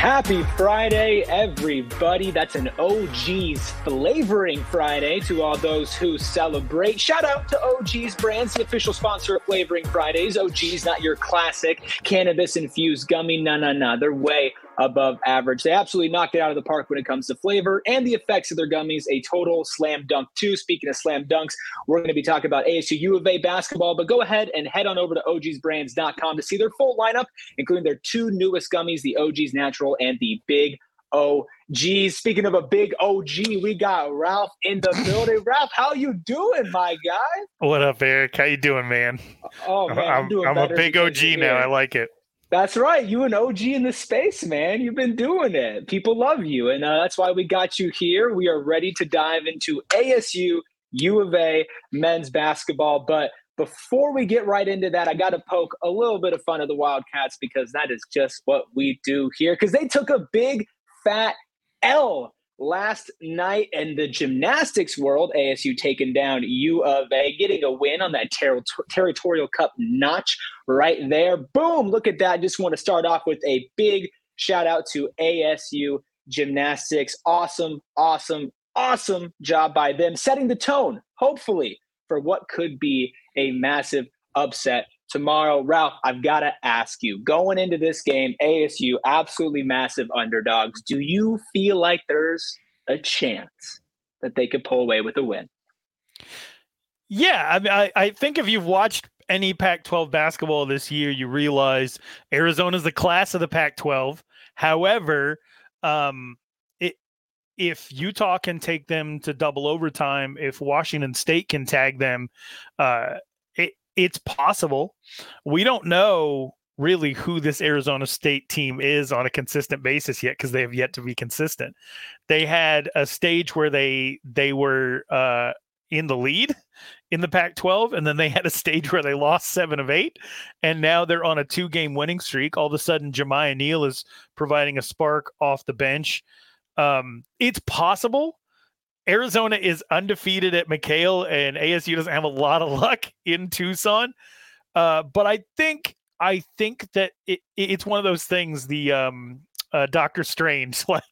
Happy Friday, everybody. That's an OG's Flavoring Friday to all those who celebrate. Shout out to OG's Brands, the official sponsor of Flavoring Fridays. OG's, not your classic cannabis infused gummy. No, no, no. They're way above average. They absolutely knocked it out of the park when it comes to flavor and the effects of their gummies. A total slam dunk, too. Speaking of slam dunks, we're going to be talking about ASU U of A basketball, but go ahead and head on over to ogsbrands.com to see their full lineup, including their two newest gummies, the OG's Natural and the Big OG. Speaking of a big OG, we got Ralph in the building. Ralph, how you doing, my guy? What up, Eric? How you doing, man? Oh man, I'm, I'm, I'm a big OG now. I like it. That's right. You an OG in the space, man. You've been doing it. People love you. And uh, that's why we got you here. We are ready to dive into ASU U of A men's basketball. But before we get right into that, I got to poke a little bit of fun of the Wildcats because that is just what we do here. Because they took a big fat L last night in the gymnastics world. ASU taking down U of A, getting a win on that ter- territorial cup notch right there. Boom! Look at that. Just want to start off with a big shout out to ASU gymnastics. Awesome, awesome, awesome job by them, setting the tone, hopefully, for what could be a massive upset tomorrow. Ralph, I've got to ask you going into this game, ASU, absolutely massive underdogs. Do you feel like there's a chance that they could pull away with a win? Yeah, I mean, I, I think if you've watched any Pac 12 basketball this year, you realize Arizona's the class of the Pac 12. However, um, if Utah can take them to double overtime, if Washington State can tag them, uh, it's possible. We don't know really who this Arizona State team is on a consistent basis yet because they have yet to be consistent. They had a stage where they they were uh, in the lead in the Pac-12, and then they had a stage where they lost seven of eight, and now they're on a two-game winning streak. All of a sudden, Jamiya Neal is providing a spark off the bench. Um, it's possible Arizona is undefeated at McKale, and ASU doesn't have a lot of luck in Tucson. Uh, but I think I think that it, it's one of those things. The um, uh, Doctor Strange, like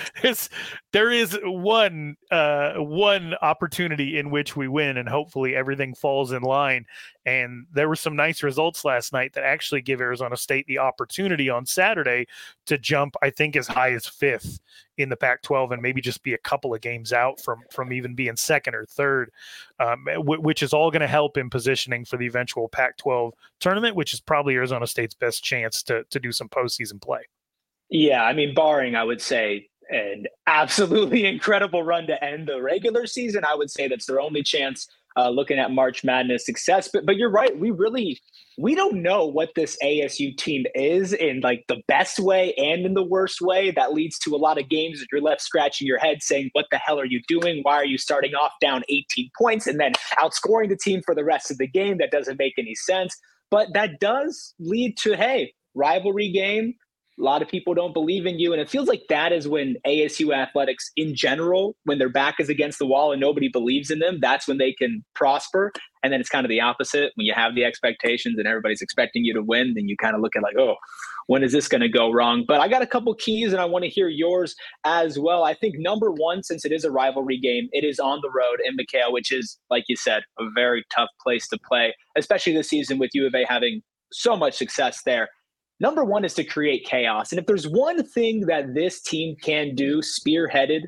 there's, there is one uh, one opportunity in which we win, and hopefully everything falls in line. And there were some nice results last night that actually give Arizona State the opportunity on Saturday to jump, I think, as high as fifth in the Pac-12, and maybe just be a couple of games out from from even being second or third, um, w- which is all going to help in positioning for the eventual Pac-12 tournament, which is probably Arizona State's best chance to to do some postseason play. Yeah, I mean, barring, I would say an absolutely incredible run to end the regular season. I would say that's their only chance uh, looking at March Madness success. But but you're right. We really we don't know what this ASU team is in like the best way and in the worst way. That leads to a lot of games that you're left scratching your head saying, "What the hell are you doing? Why are you starting off down 18 points and then outscoring the team for the rest of the game? That doesn't make any sense." But that does lead to hey, rivalry game A lot of people don't believe in you. And it feels like that is when ASU athletics in general, when their back is against the wall and nobody believes in them, that's when they can prosper. And then it's kind of the opposite. When you have the expectations and everybody's expecting you to win, then you kind of look at like, oh, when is this going to go wrong? But I got a couple keys and I want to hear yours as well. I think number one, since it is a rivalry game, it is on the road in McKale, which is, like you said, a very tough place to play, especially this season with U of A having so much success there. Number one is to create chaos. And if there's one thing that this team can do, spearheaded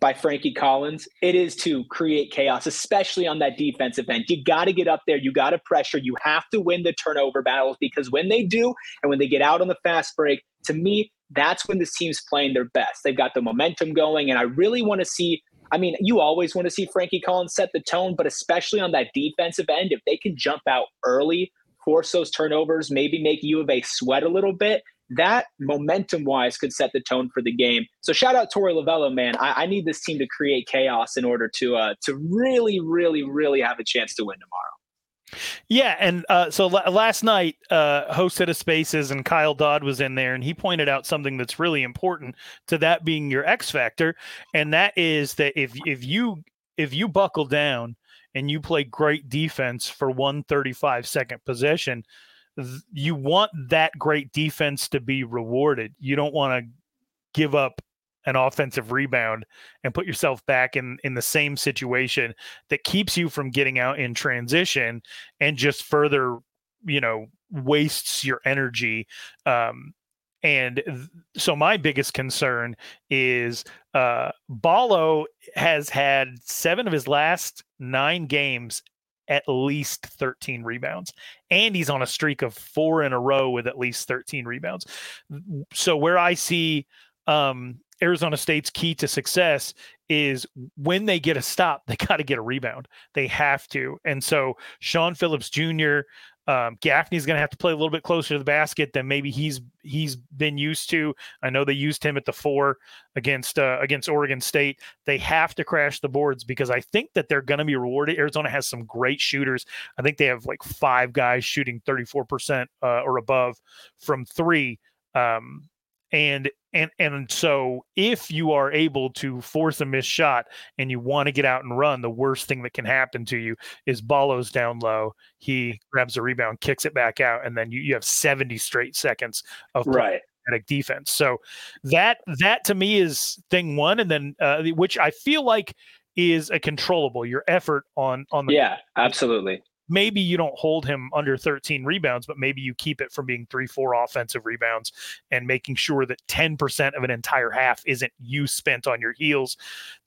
by Frankie Collins, it is to create chaos, especially on that defensive end. You got to get up there. You got to pressure. You have to win the turnover battles because when they do, and when they get out on the fast break, to me, that's when this team's playing their best. They've got the momentum going. And I really want to see. I mean, you always want to see Frankie Collins set the tone, but especially on that defensive end, if they can jump out early force those turnovers, maybe make U of A sweat a little bit. That momentum wise could set the tone for the game. So shout out Torey Lovullo, man. I, I, need this team to create chaos in order to uh, to really, really, really have a chance to win tomorrow. Yeah, and uh, so l- last night, uh, hosted a Spaces, and Kyle Dodd was in there, and he pointed out something that's really important to that being your X factor, and that is that if if you if you buckle down and you play great defense for one 35 second possession, you want that great defense to be rewarded. You don't want to give up an offensive rebound and put yourself back in in the same situation that keeps you from getting out in transition and just further you know wastes your energy um and th- so my biggest concern is uh, Ballo has had seven of his last nine games at least 13 rebounds. And he's on a streak of four in a row with at least 13 rebounds. So where I see um, Arizona State's key to success is when they get a stop, they got to get a rebound. They have to. And so Shawn Phillips Jr., um, Gaffney's going to have to play a little bit closer to the basket than maybe he's he's been used to. I know they used him at the four against uh, against Oregon State. They have to crash the boards because I think that they're going to be rewarded. Arizona has some great shooters. I think they have like five guys shooting 34 percent uh, or above from three. Um, and and and so if you are able to force a missed shot and you want to get out and run the worst thing that can happen to you is Ballo's down low he grabs a rebound kicks it back out and then you, you have 70 straight seconds of right. defense. So that that to me is thing one and then uh, which i feel like is a controllable your effort on on the yeah absolutely maybe you don't hold him under 13 rebounds, but maybe you keep it from being three, four offensive rebounds and making sure that 10% of an entire half isn't you spent on your heels.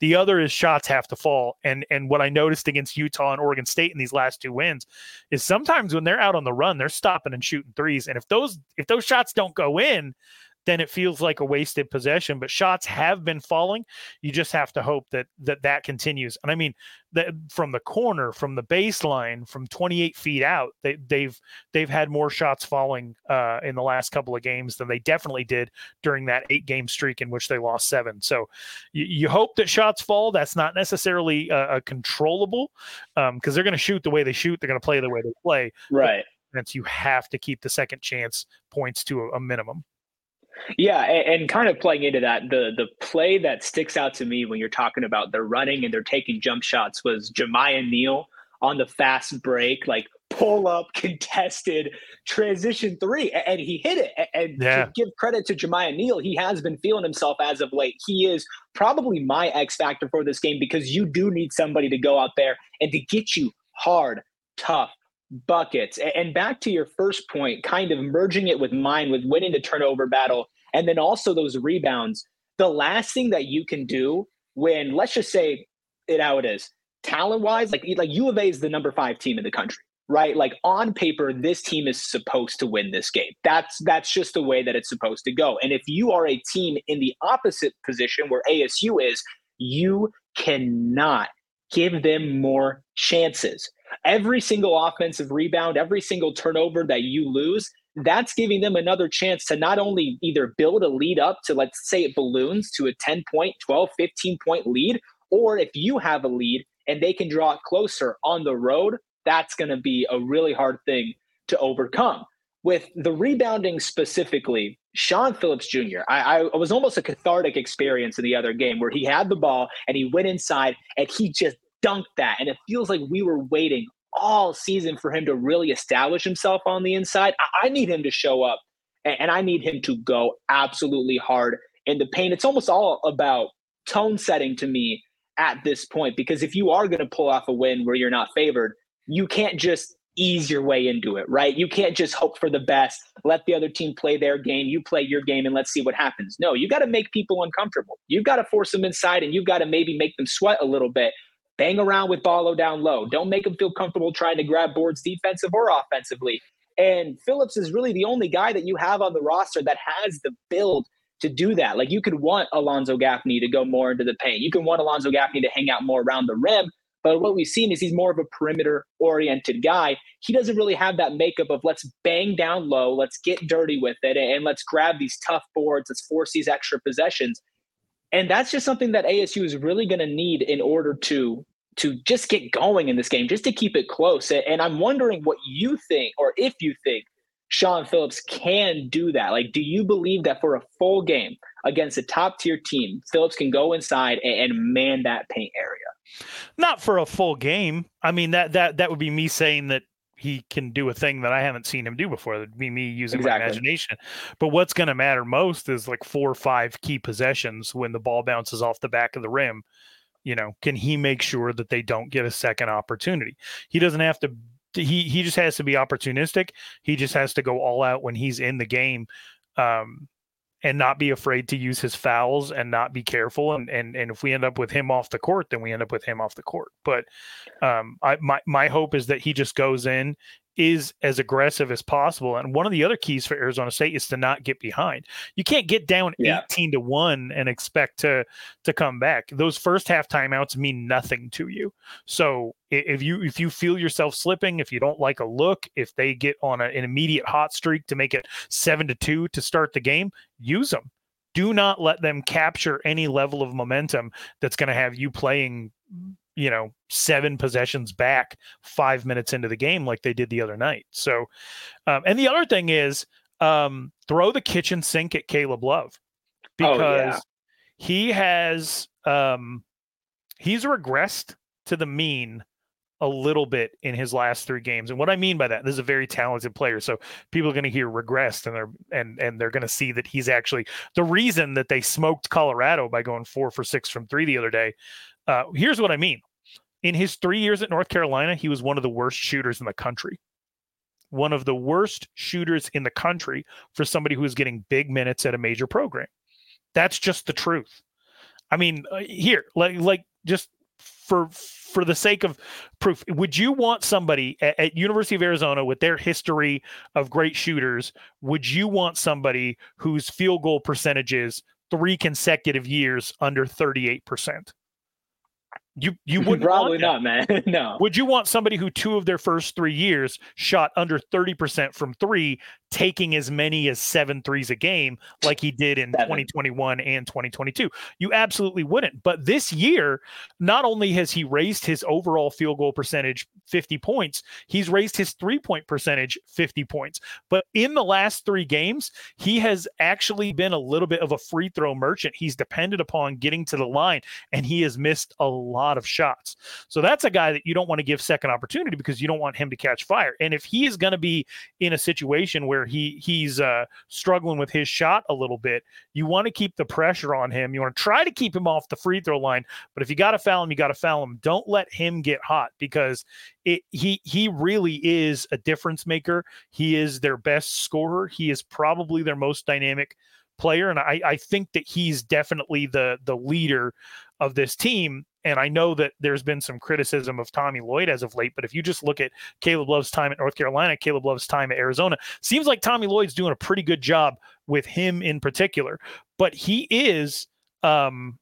The other is shots have to fall. And and what I noticed against Utah and Oregon State in these last two wins is sometimes when they're out on the run, they're stopping and shooting threes. And if those if those shots don't go in, then it feels like a wasted possession. But shots have been falling. You just have to hope that that that continues. And I mean, that from the corner, from the baseline, from 28 feet out, they, they've they've had more shots falling uh, in the last couple of games than they definitely did during that eight game streak in which they lost seven. So you, you hope that shots fall. That's not necessarily a, a controllable because um, they're going to shoot the way they shoot. They're going to play the way they play. Right. But you have to keep the second chance points to a, a minimum. Yeah, and, and, kind of playing into that, the the play that sticks out to me when you're talking about they're running and they're taking jump shots was Jamiya Neal on the fast break, like pull up, contested transition three, and he hit it. And yeah. to give credit to Jamiya Neal, he has been feeling himself as of late. He is probably my X factor for this game because you do need somebody to go out there and to get you hard, tough, buckets. And back to your first point, kind of merging it with mine with winning the turnover battle and then also those rebounds. The last thing that you can do when, let's just say it how it is, talent wise, like, like U of A is the number five team in the country. Right, like on paper, this team is supposed to win this game. That's that's just the way that it's supposed to go. And if you are a team in the opposite position where ASU is, you cannot give them more chances every single offensive rebound, every single turnover that you lose, that's giving them another chance to not only either build a lead up to, let's say it balloons to a 10 point, 12, 15 point lead, or if you have a lead and they can draw it closer on the road, that's going to be a really hard thing to overcome. with the rebounding specifically, Shawn Phillips Jr., I, I was almost a cathartic experience in the other game where he had the ball and he went inside and he just dunked that. And it feels like we were waiting all season for him to really establish himself on the inside. I, I need him to show up and, and I need him to go absolutely hard in the paint. It's almost all about tone setting to me at this point because if you are going to pull off a win where you're not favored, you can't just ease your way into it, right? You can't just hope for the best, let the other team play their game, you play your game, and let's see what happens. No, you got to make people uncomfortable. You've got to force them inside and you've got to maybe make them sweat a little bit. Bang around with Ballo down low. Don't make them feel comfortable trying to grab boards defensive or offensively. And Phillips is really the only guy that you have on the roster that has the build to do that. Like you could want Alonzo Gaffney to go more into the paint. You can want Alonzo Gaffney to hang out more around the rim. But what we've seen is he's more of a perimeter oriented guy. He doesn't really have that makeup of let's bang down low, let's get dirty with it, and let's grab these tough boards, let's force these extra possessions. And that's just something that ASU is really going to need in order to to just get going in this game, just to keep it close. And I'm wondering what you think, or if you think Shawn Phillips can do that. Like, do you believe that for a full game against a top tier team, Phillips can go inside and, and man that paint area? Not for a full game. I mean that that that would be me saying that he can do a thing that I haven't seen him do before. That'd be me using exactly. my imagination. But what's going to matter most is like four or five key possessions when the ball bounces off the back of the rim. You know, can he make sure that they don't get a second opportunity? He doesn't have to. He he just has to be opportunistic. He just has to go all out when he's in the game. Um, and not be afraid to use his fouls and not be careful. And and and if we end up with him off the court, then we end up with him off the court. But um, I my my hope is that he just goes in is as aggressive as possible. And one of the other keys for Arizona State is to not get behind. You can't get down yeah. 18 to 1 and expect to to come back. Those first half timeouts mean nothing to you. So if you if you feel yourself slipping, if you don't like a look, if they get on a, an immediate hot streak to make it 7 to 2 to start the game, use them. Do not let them capture any level of momentum that's going to have you playing you know, seven possessions back five minutes into the game like they did the other night. So, um, and the other thing is um, throw the kitchen sink at Caleb Love because oh, yeah. he has um, he's regressed to the mean a little bit in his last three games. And what I mean by that, this is a very talented player. So people are going to hear regressed and they're and and they're going to see that he's actually the reason that they smoked Colorado by going four for six from three the other day. Uh, here's what I mean in his three years at North Carolina, he was one of the worst shooters in the country. One of the worst shooters in the country for somebody who is getting big minutes at a major program. That's just the truth. I mean, uh, here, like, like just for for the sake of proof, would you want somebody at, at, University of Arizona with their history of great shooters? Would you want somebody whose field goal percentages three consecutive years under thirty eight percent? You you would probably not, man. no. Would you want somebody who two of their first three years shot under thirty percent from three taking as many as seven threes a game like he did in Seven. 2021 and 2022. You absolutely wouldn't. But this year, not only has he raised his overall field goal percentage 50 points, he's raised his three point percentage 50 points. But in the last three games, he has actually been a little bit of a free throw merchant. He's depended upon getting to the line and he has missed a lot of shots. So that's a guy that you don't want to give second opportunity because you don't want him to catch fire. And if he is going to be in a situation where where he he's uh, struggling with his shot a little bit. You want to keep the pressure on him. You want to try to keep him off the free throw line. But if you got to foul him, you got to foul him. Don't let him get hot because it, he he really is a difference maker. He is their best scorer. He is probably their most dynamic player, and I, I think that he's definitely the the leader of this team. And I know that there's been some criticism of Tommy Lloyd as of late, but if you just look at Caleb Love's time at North Carolina, Caleb Love's time at Arizona, seems like Tommy Lloyd's doing a pretty good job with him in particular. But he is um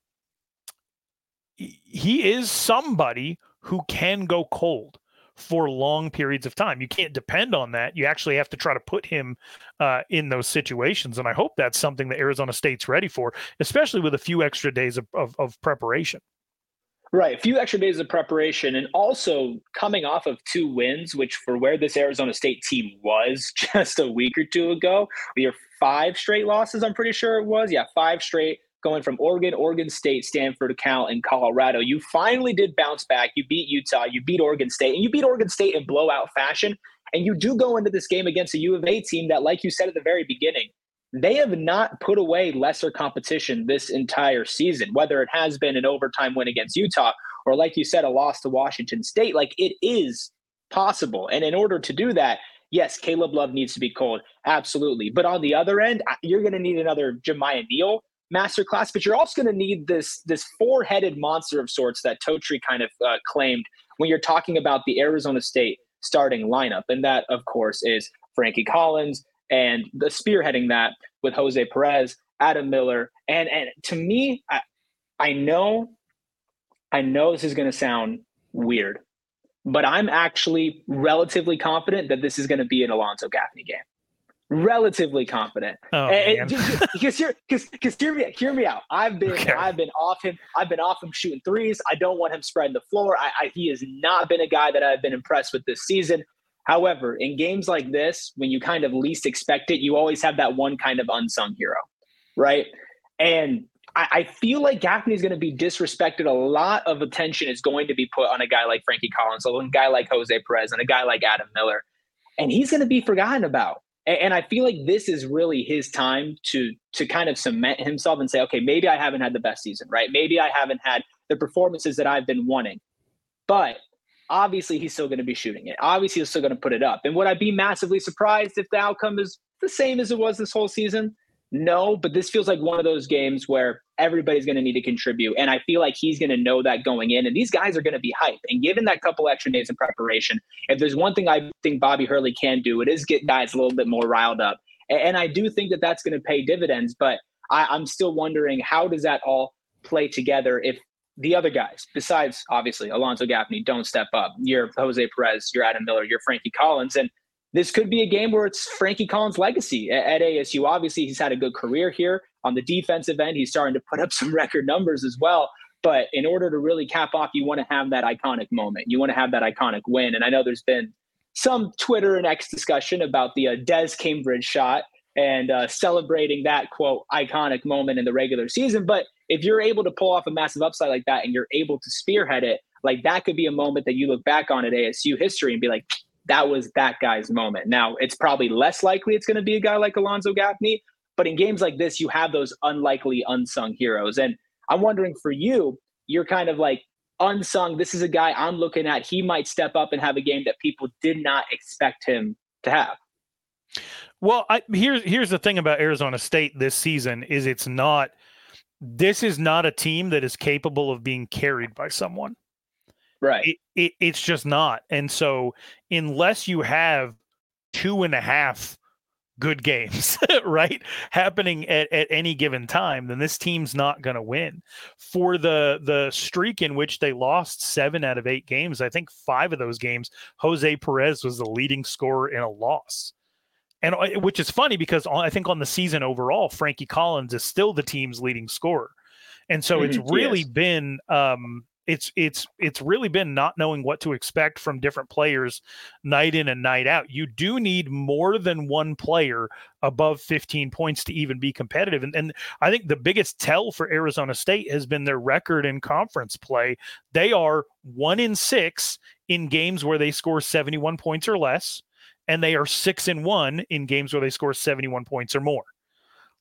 he is somebody who can go cold for long periods of time. You can't depend on that. You actually have to try to put him uh, in those situations. And I hope that's something that Arizona State's ready for, especially with a few extra days of, of, of preparation. Right, a few extra days of preparation, and also coming off of two wins, which for where this Arizona State team was just a week or two ago, we are five straight losses. I'm pretty sure it was, yeah, five straight going from Oregon, Oregon State, Stanford, Cal, and Colorado. You finally did bounce back. You beat Utah, you beat Oregon State, and you beat Oregon State in blowout fashion. And you do go into this game against a U of A team that, like you said at the very beginning, they have not put away lesser competition this entire season, whether it has been an overtime win against Utah or, like you said, a loss to Washington State. Like it is possible. And in order to do that, yes, Caleb Love needs to be cold. Absolutely. But on the other end, you're going to need another Jamiya Neal masterclass, but you're also going to need this this four headed monster of sorts that Totri kind of uh, claimed when you're talking about the Arizona State starting lineup, and that of course is Frankie Collins and the spearheading that with Jose Perez, Adam Miller, and and to me, I, I know, I know this is going to sound weird, but I'm actually relatively confident that this is going to be an Alonzo Gaffney game relatively confident. Oh, and, because hear, because because hear me hear me out. I've been okay. I've been off him. I've been off him shooting threes. I don't want him spreading the floor. I, I, he has not been a guy that I've been impressed with this season. However, in games like this, when you kind of least expect it, you always have that one kind of unsung hero, right? And I, I feel like Gaffney is going to be disrespected. A lot of attention is going to be put on a guy like Frankie Collins, a guy like Jose Perez, and a guy like Adam Miller, and he's going to be forgotten about and, and I feel like this is really his time to to kind of cement himself and say, okay, maybe I haven't had the best season, right? Maybe I haven't had the performances that I've been wanting, but obviously he's still going to be shooting it. Obviously he's still going to put it up. And would I be massively surprised if the outcome is the same as it was this whole season? No, but this feels like one of those games where everybody's going to need to contribute. And I feel like he's going to know that going in. And these guys are going to be hyped. And given that couple extra days in preparation, if there's one thing I think Bobby Hurley can do, it is get guys a little bit more riled up. And I do think that that's going to pay dividends. But I, I'm still wondering how does that all play together if the other guys, besides obviously Alonzo Gaffney, don't step up. You're Jose Perez, you're Adam Miller, you're Frankie Collins. And this could be a game where it's Frankie Collins' legacy at, ASU. Obviously, he's had a good career here on the defensive end. He's starting to put up some record numbers as well. But in order to really cap off, you want to have that iconic moment. You want to have that iconic win. And I know there's been some Twitter and X discussion about the uh, Des Cambridge shot and uh, celebrating that quote iconic moment in the regular season. But if you're able to pull off a massive upside like that and you're able to spearhead it, like that could be a moment that you look back on at ASU history and be like, that was that guy's moment. Now, it's probably less likely it's going to be a guy like Alonzo Gaffney, but in games like this, you have those unlikely unsung heroes. And I'm wondering for you, you're kind of like unsung. This is a guy I'm looking at. He might step up and have a game that people did not expect him to have. Well, I, here's here's the thing about Arizona State this season is it's not this is not a team that is capable of being carried by someone. Right. It, it, it's just not. And so, unless you have two and a half good games, right, happening at, at any given time, then this team's not going to win. For the the streak in which they lost seven out of eight games, I think five of those games, Jose Perez was the leading scorer in a loss. And uh, which is funny because I think on the season overall, Frankie Collins is still the team's leading scorer. And so mm-hmm. it's really yes. been um, it's it's it's really been not knowing what to expect from different players night in and night out. You do need more than one player above 15 points to even be competitive. And, and I think the biggest tell for Arizona State has been their record in conference play. They are one in six in games where they score 71 points or less, and they are six in one in games where they score 71 points or more.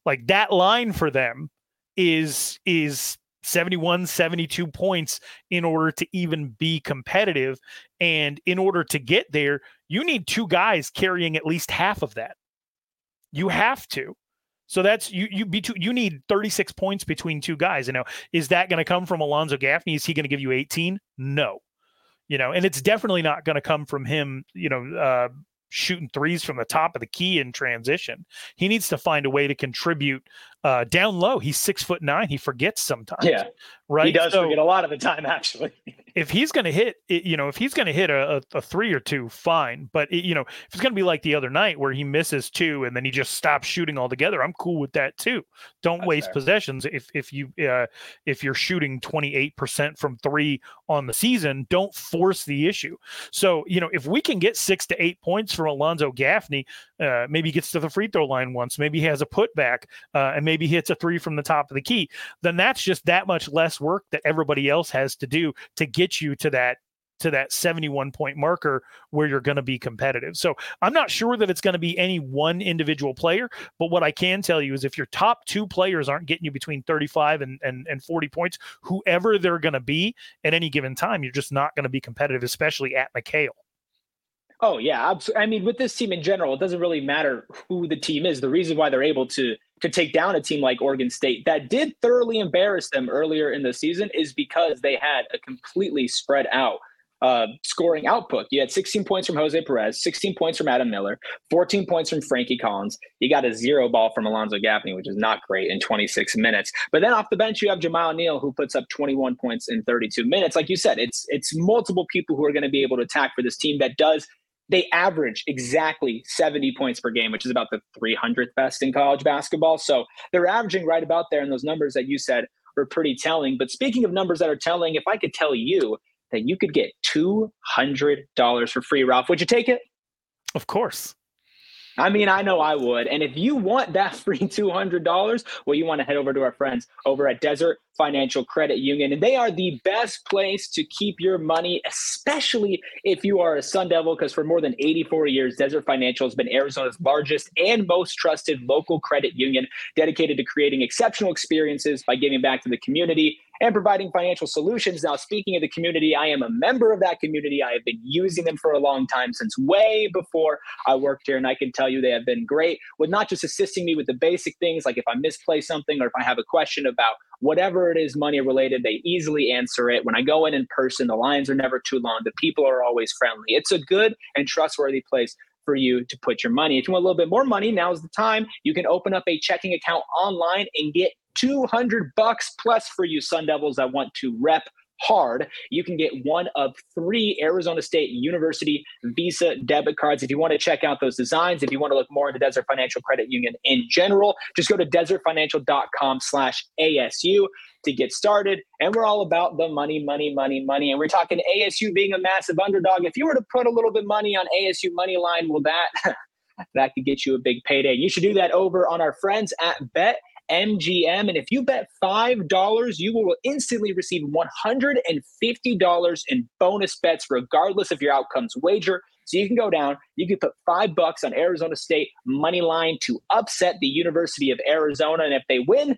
Like that line for them is is 71, 72 points in order to even be competitive. And in order to get there, you need two guys carrying at least half of that. You have to. So that's you you be you need 36 points between two guys. You know, is that going to come from Alonzo Gaffney? Is he going to give you 18? No. You know, and it's definitely not going to come from him, you know, uh, shooting threes from the top of the key in transition. He needs to find a way to contribute uh, down low. He's six foot nine. He forgets sometimes. Yeah, right. He does so, forget a lot of the time, actually. if he's going to hit, you know, if he's going to hit a, a, three or two, fine. But it, you know, if it's going to be like the other night where he misses two and then he just stops shooting altogether, I'm cool with that too. Don't That's waste fair. possessions. If if you uh, if you're shooting 28 percent from three on the season, don't force the issue. So you know, if we can get six to eight points from Alonzo Gaffney, uh, maybe he gets to the free throw line once, maybe he has a putback, uh, and maybe hits a three from the top of the key, then that's just that much less work that everybody else has to do to get you to that to that 71 point marker where you're going to be competitive. So I'm not sure that it's going to be any one individual player, but what I can tell you is if your top two players aren't getting you between 35 and, and, and 40 points, whoever they're going to be at any given time, you're just not going to be competitive, especially at McKale. Oh yeah, I mean, with this team in general, it doesn't really matter who the team is. The reason why they're able to to take down a team like Oregon State that did thoroughly embarrass them earlier in the season is because they had a completely spread out uh, scoring output. You had 16 points from Jose Perez, 16 points from Adam Miller, 14 points from Frankie Collins. You got a zero ball from Alonzo Gaffney, which is not great in 26 minutes. But then off the bench, you have Jamal Neal, who puts up 21 points in 32 minutes. Like you said, it's it's multiple people who are going to be able to attack for this team that does they average exactly 70 points per game, which is about the 300th best in college basketball. So they're averaging right about there. And those numbers that you said were pretty telling. But speaking of numbers that are telling, if I could tell you that you could get $200 for free, Ralph, would you take it? Of course. I mean, I know I would. And if you want that free $200, well, you want to head over to our friends over at Desert Financial Credit Union. And they are the best place to keep your money, especially if you are a Sun Devil, because for more than 84 years, Desert Financial has been Arizona's largest and most trusted local credit union dedicated to creating exceptional experiences by giving back to the community and providing financial solutions. Now, speaking of the community, I am a member of that community. I have been using them for a long time, since way before I worked here. And I can tell you they have been great with not just assisting me with the basic things, like if I misplace something or if I have a question about whatever it is money related, they easily answer it. When I go in in person, the lines are never too long. The people are always friendly. It's a good and trustworthy place for you to put your money. If you want a little bit more money, now is the time. You can open up a checking account online and get 200 bucks plus for you Sun Devils that want to rep hard, you can get one of three Arizona State University Visa debit cards. If you want to check out those designs, if you want to look more into Desert Financial Credit Union in general, just go to desertfinancial.com slash ASU to get started. And we're all about the money, money, money, money. And we're talking ASU being a massive underdog. If you were to put a little bit money on ASU money line, well, that that could get you a big payday. You should do that over on our friends at Bet MGM. And if you bet $5, you will instantly receive $150 in bonus bets, regardless of your outcomes wager. So you can go down, you can put five bucks on Arizona State money line to upset the University of Arizona. And if they win,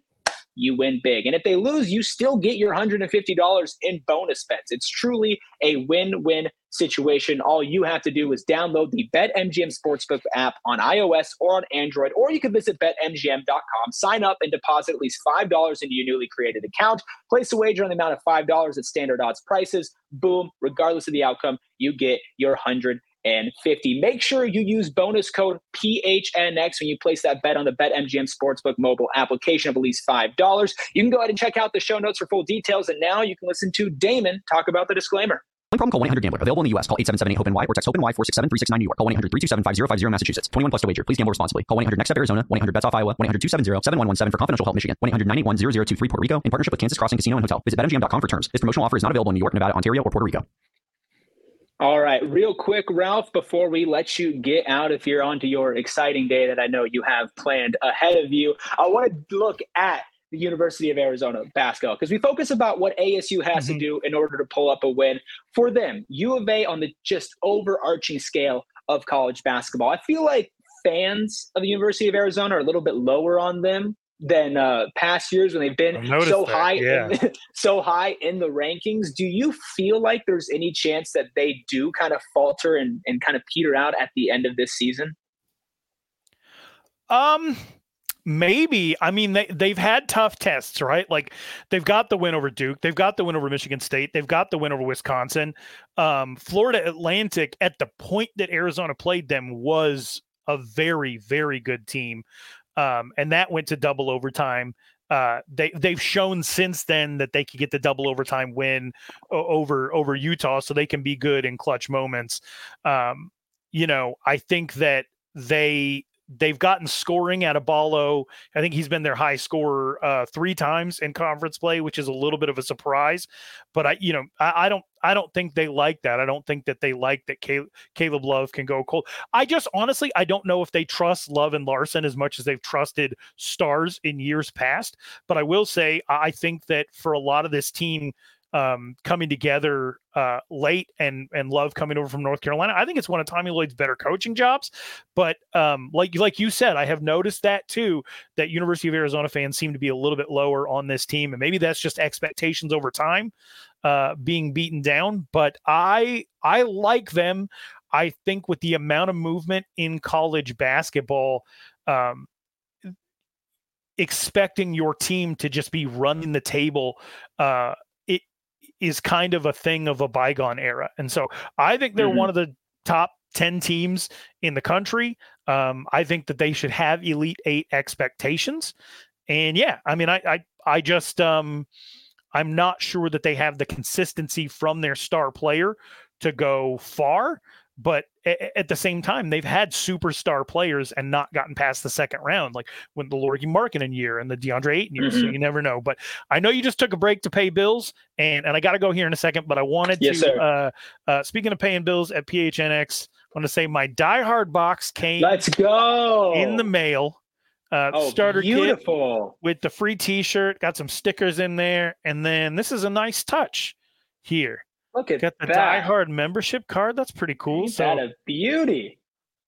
you win big. And if they lose, you still get your $150 in bonus bets. It's truly a win win situation. All you have to do is download the BetMGM Sportsbook app on iOS or on Android, or you can visit betmgm.com, sign up, and deposit at least $5 into your newly created account. Place a wager on the amount of $5 at standard odds prices. Boom, regardless of the outcome, you get your 100 and 50. Make sure you use bonus code PHNX when you place that bet on the BetMGM Sportsbook mobile application of at least $5. You can go ahead and check out the show notes for full details. And now you can listen to Damon talk about the disclaimer. One problem, call 1-800-GAMBLER. Available in the U.S. Call 877-8-HOPE-NY or text HOPE-NY 467-369 New York. Call 1-800-327-5050 Massachusetts. 21 plus to wager. Please gamble responsibly. Call 1-800-NEXT-STEP Arizona. 1-800-BETS-OFF Iowa. 1-800-270-7117 for confidential help Michigan. 1-800-981-0023 Puerto Rico in partnership with Kansas Crossing Casino and Hotel. Visit BetMGM.com for terms. This promotional offer is not available in New York, Nevada, Ontario, or Puerto Rico. All right, real quick, Ralph, before we let you get out if you're onto your exciting day that I know you have planned ahead of you, I want to look at the University of Arizona basketball because we focus about what ASU has mm-hmm. to do in order to pull up a win for them. U of A on the just overarching scale of college basketball. I feel like fans of the University of Arizona are a little bit lower on them than uh, past years when they've been so that. high, yeah. in, so high in the rankings. Do you feel like there's any chance that they do kind of falter and, and kind of peter out at the end of this season? Um, maybe. I mean, they they've had tough tests, right? Like they've got the win over Duke, they've got the win over Michigan State, they've got the win over Wisconsin. Um, Florida Atlantic at the point that Arizona played them was a very very good team um, and that went to double overtime. uh, they they've shown since then that they could get the double overtime win over over Utah, so they can be good in clutch moments. Um, you know, I think that they they've gotten scoring out of Ballo. I think he's been their high scorer uh, three times in conference play, which is a little bit of a surprise. But I, you know, I, I don't, I don't think they like that. I don't think that they like that Caleb, Caleb Love can go cold. I just honestly, I don't know if they trust Love and Larsson as much as they've trusted stars in years past. But I will say, I think that for a lot of this team um, coming together uh, late and and Love coming over from North Carolina. I think it's one of Tommy Lloyd's better coaching jobs. But um, like like you said, I have noticed that too. That University of Arizona fans seem to be a little bit lower on this team, and maybe that's just expectations over time uh, being beaten down. But I I like them. I think with the amount of movement in college basketball. Um, expecting your team to just be running the table uh, is kind of a thing of a bygone era. And so I think they're mm-hmm. one of the top 10 teams in the country. Um, I think that they should have Elite Eight expectations. And yeah, I mean, I, I, I just, um, I'm not sure that they have the consistency from their star player to go far but at the same time, they've had superstar players and not gotten past the second round, like when the Lauri Markkanen year and the DeAndre Ayton year. Mm-hmm. So you never know. But I know you just took a break to pay bills, and and I got to go here in a second. But I wanted yes, to, uh, uh, speaking of paying bills at PHNX, I want to say my diehard box came. Let's go in the mail. Uh, oh, starter beautiful. kit with the free T-shirt, got some stickers in there, and then this is a nice touch here. Look at Got the that. diehard membership card. That's pretty cool. Ain't so that a beauty.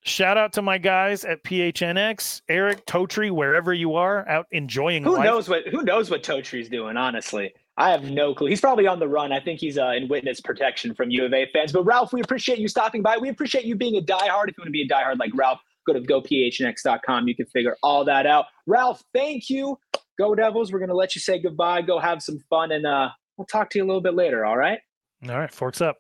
Shout out to my guys at PHNX, Eric Totri, wherever you are, out enjoying. Who life. knows what Who knows what Totri's doing? Honestly, I have no clue. He's probably on the run. I think he's uh, in witness protection from U of A fans. But Ralph, we appreciate you stopping by. We appreciate you being a diehard. If you want to be a diehard like Ralph, go to gophnx.com. You can figure all that out. Ralph, thank you. Go Devils. We're gonna let you say goodbye. Go have some fun, and uh, we'll talk to you a little bit later. All right. All right, forks up.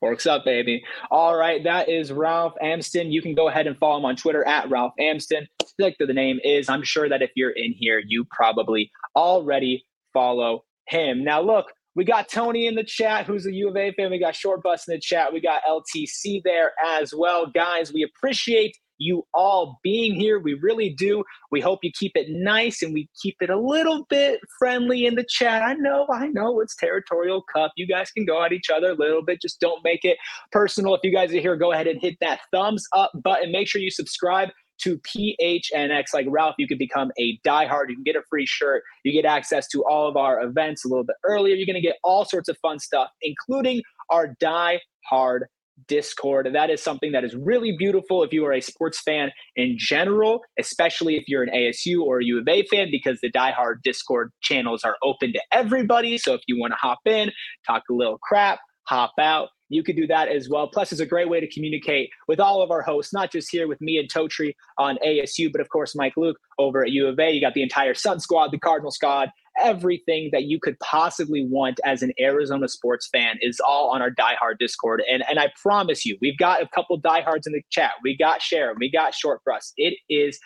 Forks up, baby. All right, that is Ralph Amsden. You can go ahead and follow him on Twitter at Ralph Amsden. Like the name is, I'm sure that if you're in here, you probably already follow him. Now, look, we got Tony in the chat, who's a U of A fan. We got Short Bus in the chat. We got LTC there as well. Guys, we appreciate you all being here. We really do. We hope you keep it nice and we keep it a little bit friendly in the chat. I know, I know it's territorial cup. You guys can go at each other a little bit. Just don't make it personal. If you guys are here, go ahead and hit that thumbs up button. Make sure you subscribe to PHNX. Like Ralph, you can become a diehard. You can get a free shirt. You get access to all of our events a little bit earlier. You're going to get all sorts of fun stuff, including our Die Hard Discord. And that is something that is really beautiful if you are a sports fan in general, especially if you're an ASU or a U of A fan, because the diehard Discord channels are open to everybody. So if you want to hop in, talk a little crap, hop out, you could do that as well. Plus, it's a great way to communicate with all of our hosts, not just here with me and Totri on ASU, but of course, Mike Luke over at U of A. You got the entire Sun Squad, the Cardinal Squad, everything that you could possibly want as an Arizona sports fan is all on our diehard Discord. And and I promise you, we've got a couple diehards in the chat. We got Sharon, we got Short Brush. It is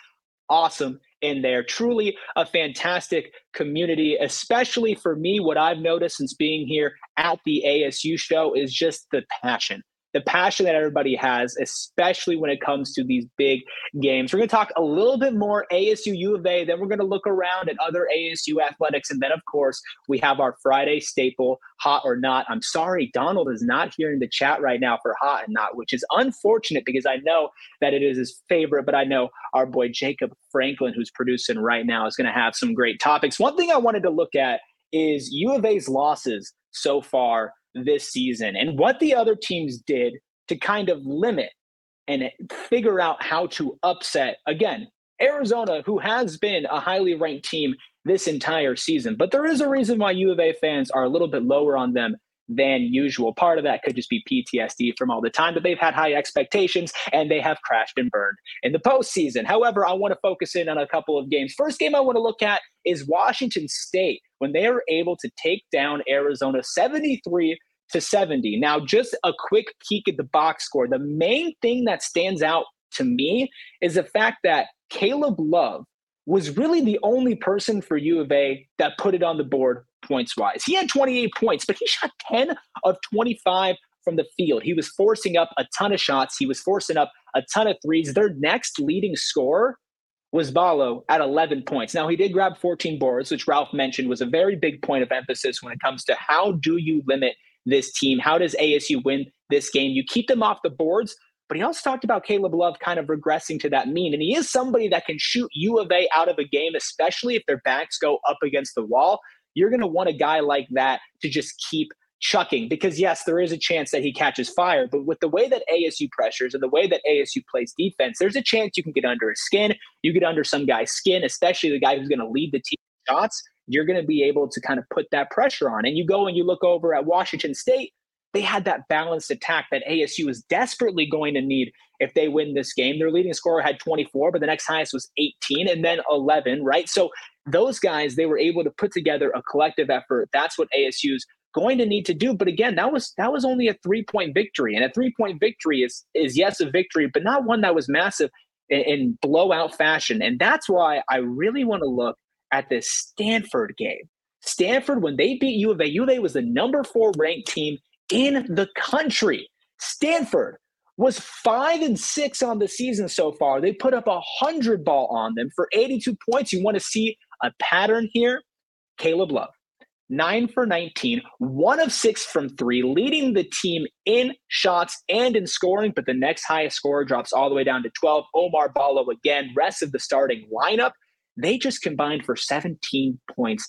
awesome in there. Truly a fantastic community, especially for me. What I've noticed since being here at the ASU show is just the passion the passion that everybody has, especially when it comes to these big games. We're going to talk a little bit more ASU U of A, then we're going to look around at other ASU athletics. And then, of course, we have our Friday staple, hot or not. I'm sorry, Donald is not here in the chat right now for hot and not, which is unfortunate because I know that it is his favorite, but I know our boy Jacob Franklin, who's producing right now, is going to have some great topics. One thing I wanted to look at is U of A's losses so far this season and what the other teams did to kind of limit and figure out how to upset again Arizona, who has been a highly ranked team this entire season. But there is a reason why U of A fans are a little bit lower on them than usual. Part of that could just be PTSD from all the time that they've had high expectations and they have crashed and burned in the postseason. However, I want to focus in on a couple of games. First game I want to look at is Washington State when they were able to take down Arizona 73 to 70. Now, just a quick peek at the box score. The main thing that stands out to me is the fact that Caleb Love was really the only person for U of A that put it on the board points wise. He had 28 points, but he shot 10 of 25 from the field. He was forcing up a ton of shots. He was forcing up a ton of threes. Their next leading scorer was Ballo at 11 points. Now, he did grab 14 boards, which Ralph mentioned was a very big point of emphasis when it comes to how do you limit this team? How does ASU win this game? You keep them off the boards, but he also talked about Caleb Love kind of regressing to that mean. And he is somebody that can shoot U of A out of a game, especially if their backs go up against the wall. You're going to want a guy like that to just keep chucking because yes there is a chance that he catches fire but with the way that asu pressures and the way that asu plays defense there's a chance you can get under his skin you get under some guy's skin especially the guy who's going to lead the team shots you're going to be able to kind of put that pressure on. And you go and you look over at washington state they had that balanced attack that asu is desperately going to need if they win this game their leading scorer had 24 but the next highest was 18 and then 11 right so those guys they were able to put together a collective effort that's what asu's going to need to do. But again, that was that was only a three point victory, and a three point victory is is yes a victory, but not one that was massive in, in blowout fashion. And that's why I really want to look at this Stanford game. Stanford, when they beat U of A, U of A was the number four ranked team in the country. Stanford was five and six on the season so far. They put up a hundred ball on them for 82 points. You want to see a pattern here? Caleb Love nine for 19, one of six from three, leading the team in shots and in scoring. But the next highest scorer drops all the way down to 12. Omar Ballo again, rest of the starting lineup. They just combined for 17 points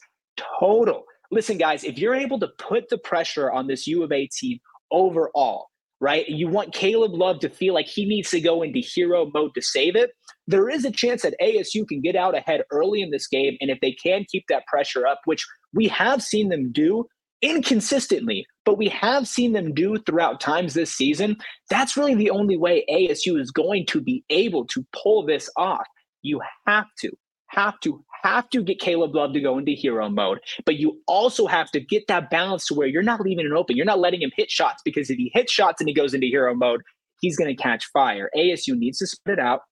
total. Listen, guys, if you're able to put the pressure on this U of A team overall, right? You want Caleb Love to feel like he needs to go into hero mode to save it. There is a chance that ASU can get out ahead early in this game. And if they can keep that pressure up, which we have seen them do inconsistently, but we have seen them do throughout times this season, that's really the only way ASU is going to be able to pull this off. You have to, have to, have to get Caleb Love to go into hero mode, but you also have to get that balance to where you're not leaving it open. You're not letting him hit shots because if he hits shots and he goes into hero mode, he's going to catch fire. ASU needs to split it out.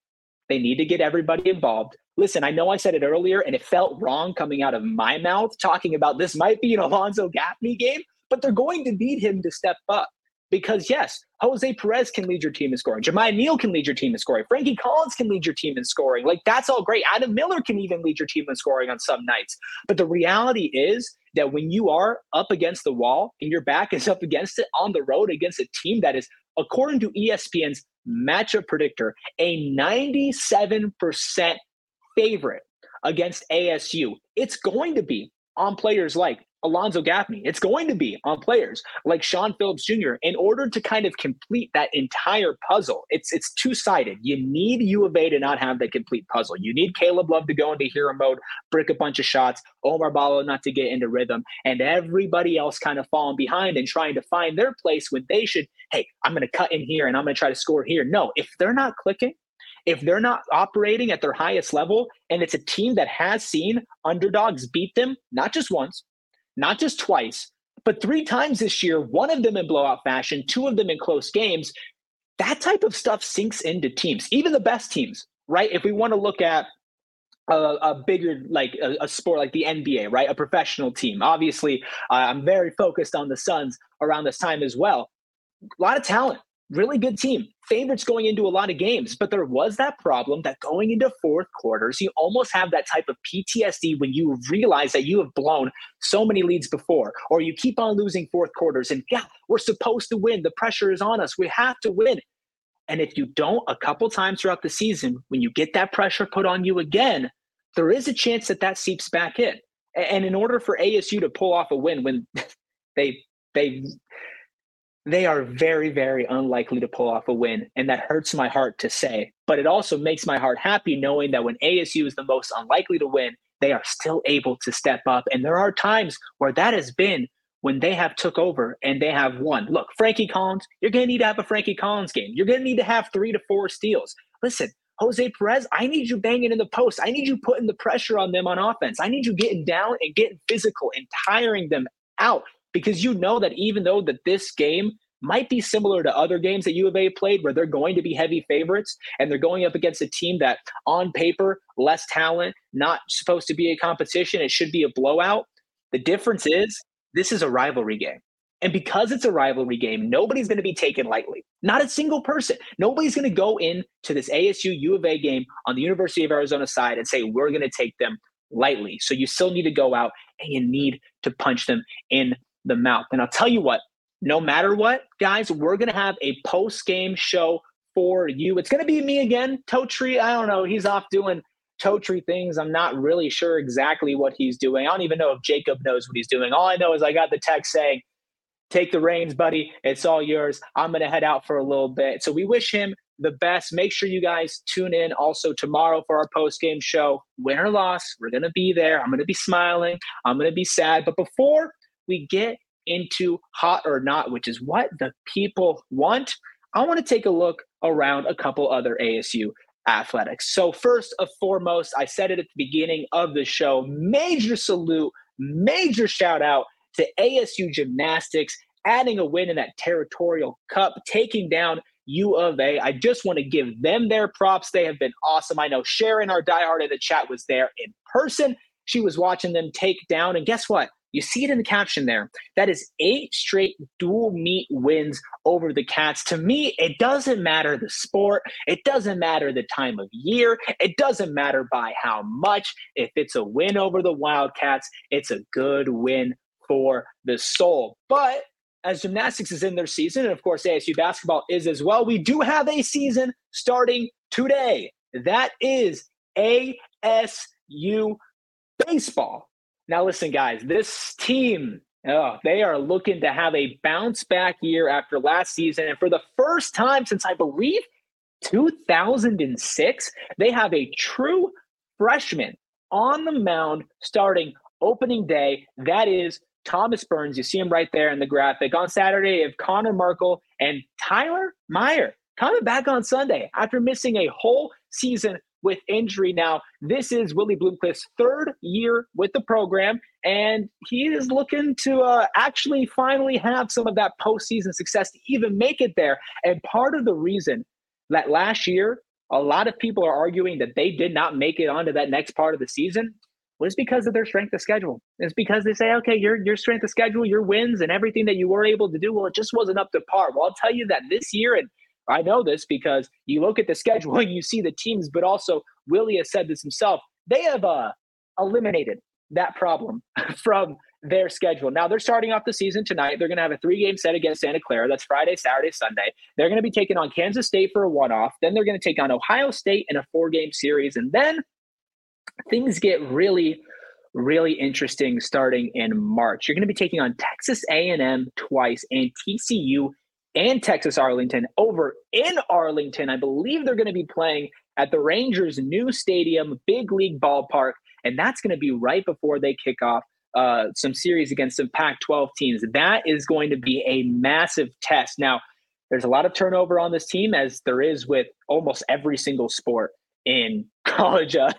They need to get everybody involved. Listen, I know I said it earlier and it felt wrong coming out of my mouth talking about this might be an Alonzo Gaffney game, but they're going to need him to step up. Because yes, Jose Perez can lead your team in scoring. Jamiya Neal can lead your team in scoring. Frankie Collins can lead your team in scoring. Like that's all great. Adam Miller can even lead your team in scoring on some nights. But the reality is that when you are up against the wall and your back is up against it on the road against a team that is, according to ESPN's matchup predictor, a 97% favorite against ASU, it's going to be on players like Alonzo Gaffney. It's going to be on players like Shawn Phillips Jr. in order to kind of complete that entire puzzle. It's it's two sided. You need U of A to not have that complete puzzle. You need Caleb Love to go into hero mode, brick a bunch of shots, Omar Ballo not to get into rhythm, and everybody else kind of falling behind and trying to find their place when they should. Hey, I'm going to cut in here and I'm going to try to score here. No, if they're not clicking, if they're not operating at their highest level, and it's a team that has seen underdogs beat them not just once, not just twice, but three times this year, one of them in blowout fashion, two of them in close games. That type of stuff sinks into teams, even the best teams, right? If we want to look at a, a, bigger like a, a, sport like the NBA, right? A professional team. Obviously, uh, I'm very focused on the Suns around this time as well. A lot of talent, really good team, favorites going into a lot of games. But there was that problem that going into fourth quarters, you almost have that type of PTSD when you realize that you have blown so many leads before, or you keep on losing fourth quarters. And yeah, we're supposed to win. The pressure is on us. We have to win. And if you don't, a couple times throughout the season, when you get that pressure put on you again, there is a chance that that seeps back in. And in order for ASU to pull off a win when they they they are very, very unlikely to pull off a win. And that hurts my heart to say. But it also makes my heart happy knowing that when ASU is the most unlikely to win, they are still able to step up. And there are times where that has been when they have took over and they have won. Look, Frankie Collins, you're going to need to have a Frankie Collins game. You're going to need to have three to four steals. Listen, Jose Perez, I need you banging in the post. I need you putting the pressure on them on offense. I need you getting down and getting physical and tiring them out because you know that even though that this game might be similar to other games that U of A played where they're going to be heavy favorites and they're going up against a team that on paper, less talent, not supposed to be a competition. It should be a blowout. The difference is this is a rivalry game. And because it's a rivalry game, nobody's going to be taken lightly. Not a single person. Nobody's going to go into this ASU U of A game on the University of Arizona side and say, we're going to take them lightly. So you still need to go out and you need to punch them in the mouth. And I'll tell you what, no matter what, guys, we're going to have a post game show for you. It's going to be me again. Toe Tree, I don't know. He's off doing toe tree things. I'm not really sure exactly what he's doing. I don't even know if Jacob knows what he's doing. All I know is I got the text saying, Take the reins, buddy. It's all yours. I'm going to head out for a little bit. So we wish him the best. Make sure you guys tune in also tomorrow for our post game show. Win or loss, we're going to be there. I'm going to be smiling. I'm going to be sad. But before we get into hot or not, which is what the people want, I want to take a look around a couple other ASU athletics. So, first and foremost, I said it at the beginning of the show major salute, major shout out to ASU Gymnastics adding a win in that territorial cup, taking down U of A. I just want to give them their props. They have been awesome. I know Sharon, our diehard in the chat, was there in person. She was watching them take down. And guess what? You see it in the caption there. That is eight straight dual meet wins over the Cats. To me, it doesn't matter the sport. It doesn't matter the time of year. It doesn't matter by how much. If it's a win over the Wildcats, it's a good win for the soul. But as gymnastics is in their season, and of course ASU basketball is as well, we do have a season starting today. That is ASU baseball. Now, listen, guys, this team, oh, they are looking to have a bounce back year after last season. And for the first time since I believe 2006, they have a true freshman on the mound starting opening day. That is Thomas Burns. You see him right there in the graphic. On Saturday, of Connor Markle and Tyler Meyer coming back on Sunday after missing a whole season with injury. Now, this is Willie Bloomquist's third year with the program, and he is looking to uh, actually finally have some of that postseason success to even make it there. And part of the reason that last year, a lot of people are arguing that they did not make it onto that next part of the season was because of their strength of schedule. It's because they say, okay, your your strength of schedule, your wins, and everything that you were able to do, well, it just wasn't up to par. Well, I'll tell you that this year, and I know this because you look at the schedule and you see the teams, but also Willie has said this himself. They have uh, eliminated that problem from their schedule. Now they're starting off the season tonight. They're going to have a three game set against Santa Clara. That's Friday, Saturday, Sunday. They're going to be taking on Kansas State for a one off. Then they're going to take on Ohio State in a four game series. And then things get really, really interesting starting in March. You're going to be taking on Texas A&M twice and TCU and Texas Arlington over in Arlington. I believe they're going to be playing at the Rangers' new stadium, big league ballpark, and that's going to be right before they kick off uh, some series against some Pac 12 teams. That is going to be a massive test. Now, there's a lot of turnover on this team, as there is with almost every single sport in college uh,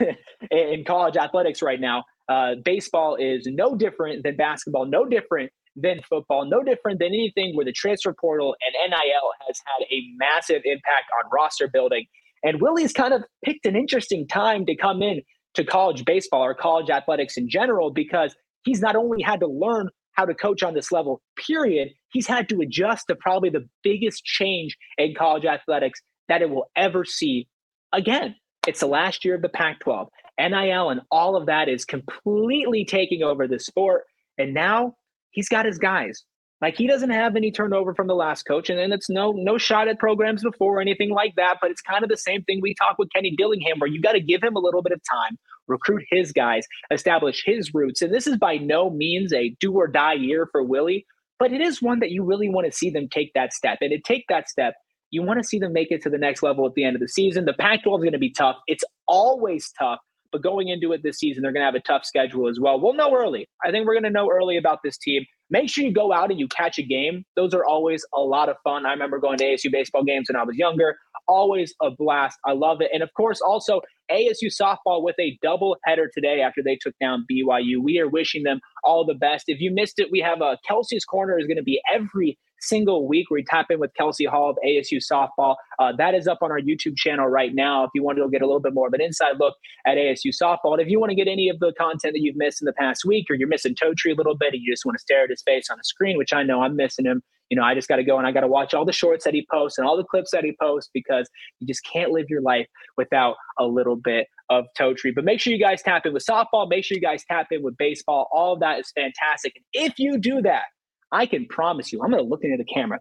in college athletics right now. Uh, baseball is no different than basketball, no different than football, no different than anything where the transfer portal and NIL has had a massive impact on roster building. And Willie's kind of picked an interesting time to come in to college baseball or college athletics in general because he's not only had to learn how to coach on this level, period, he's had to adjust to probably the biggest change in college athletics that it will ever see again. It's the last year of the Pac 12. NIL and all of that is completely taking over the sport. And now he's got his guys. Like he doesn't have any turnover from the last coach, and then it's no no shot at programs before or anything like that. But it's kind of the same thing we talk with Kenny Dillingham, where you got to give him a little bit of time, recruit his guys, establish his roots. And this is by no means a do or die year for Willie, but it is one that you really want to see them take that step. And to take that step, you want to see them make it to the next level at the end of the season. The Pac 12 is going to be tough. It's always tough. But going into it this season, they're going to have a tough schedule as well. We'll know early. I think we're going to know early about this team. Make sure you go out and you catch a game. Those are always a lot of fun. I remember going to ASU baseball games when I was younger. Always a blast. I love it. And of course, also ASU softball with a double header today after they took down BYU. We are wishing them all the best. If you missed it, we have a Kelsey's Corner is going to be every single week. We tap in with Kelsey Hall of ASU softball. Uh, that is up on our YouTube channel right now. If you want to get a little bit more of an inside look at ASU softball, and if you want to get any of the content that you've missed in the past week, or you're missing Totri a little bit, and you just want to stare at his face on a screen, which I know I'm missing him. You know, I just got to go and I got to watch all the shorts that he posts and all the clips that he posts because you just can't live your life without a little bit of Totri. But make sure you guys tap in with softball. Make sure you guys tap in with baseball. All of that is fantastic. And if you do that, I can promise you, I'm going to look into the camera.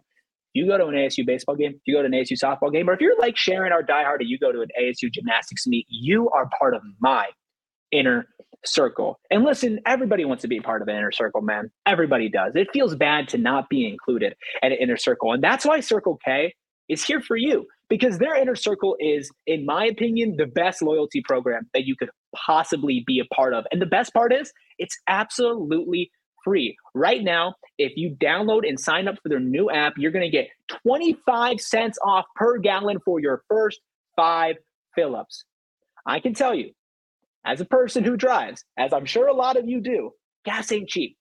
You go to an ASU baseball game, you go to an ASU softball game, or if you're like Sharon, our diehard, and you go to an ASU gymnastics meet, you are part of my inner circle. And listen, everybody wants to be part of an inner circle, man. Everybody does. It feels bad to not be included at an inner circle. And that's why Circle K is here for you because their inner circle is, in my opinion, the best loyalty program that you could possibly be a part of. And the best part is, it's absolutely free. Right now, if you download and sign up for their new app, you're going to get 25 cents off per gallon for your first five fill ups. I can tell you, as a person who drives, as I'm sure a lot of you do, gas ain't cheap.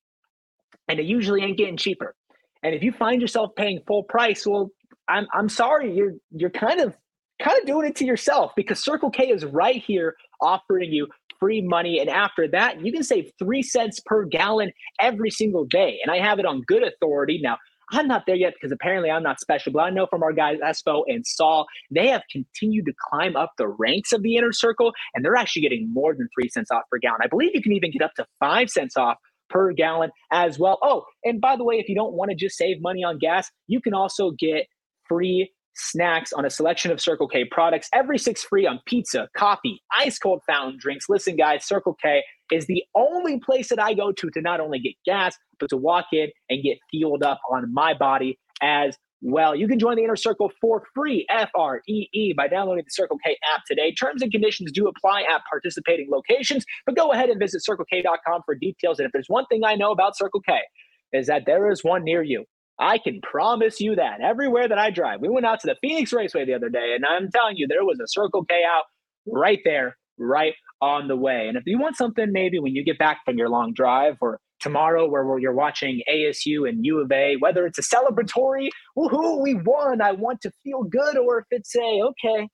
And it usually ain't getting cheaper. And if you find yourself paying full price, well, I'm I'm sorry, you're you're kind of kind of doing it to yourself because Circle K is right here offering you free money. And after that, you can save three cents per gallon every single day. And I have it on good authority. Now, I'm not there yet because apparently I'm not special, but I know from our guys Espo and Saul, they have continued to climb up the ranks of the inner circle, and they're actually getting more than three cents off per gallon. I believe you can even get up to five cents off per gallon as well. Oh, and by the way, if you don't want to just save money on gas, you can also get free snacks on a selection of Circle K products. Every six free on pizza, coffee, ice cold fountain drinks. Listen, guys, Circle K is the only place that I go to to not only get gas, but to walk in and get fueled up on my body as well. You can join the Inner Circle for free, F R E E, by downloading the Circle K app today. Terms and conditions do apply at participating locations, but go ahead and visit CircleK.com for details. And if there's one thing I know about Circle K, is that there is one near you. I can promise you that everywhere that I drive, we went out to the Phoenix Raceway the other day, and I'm telling you, there was a Circle K out right there, right on the way. And if you want something, maybe when you get back from your long drive or tomorrow where you're watching ASU and U of A, whether it's a celebratory, woohoo, we won, I want to feel good, or if it's a, okay,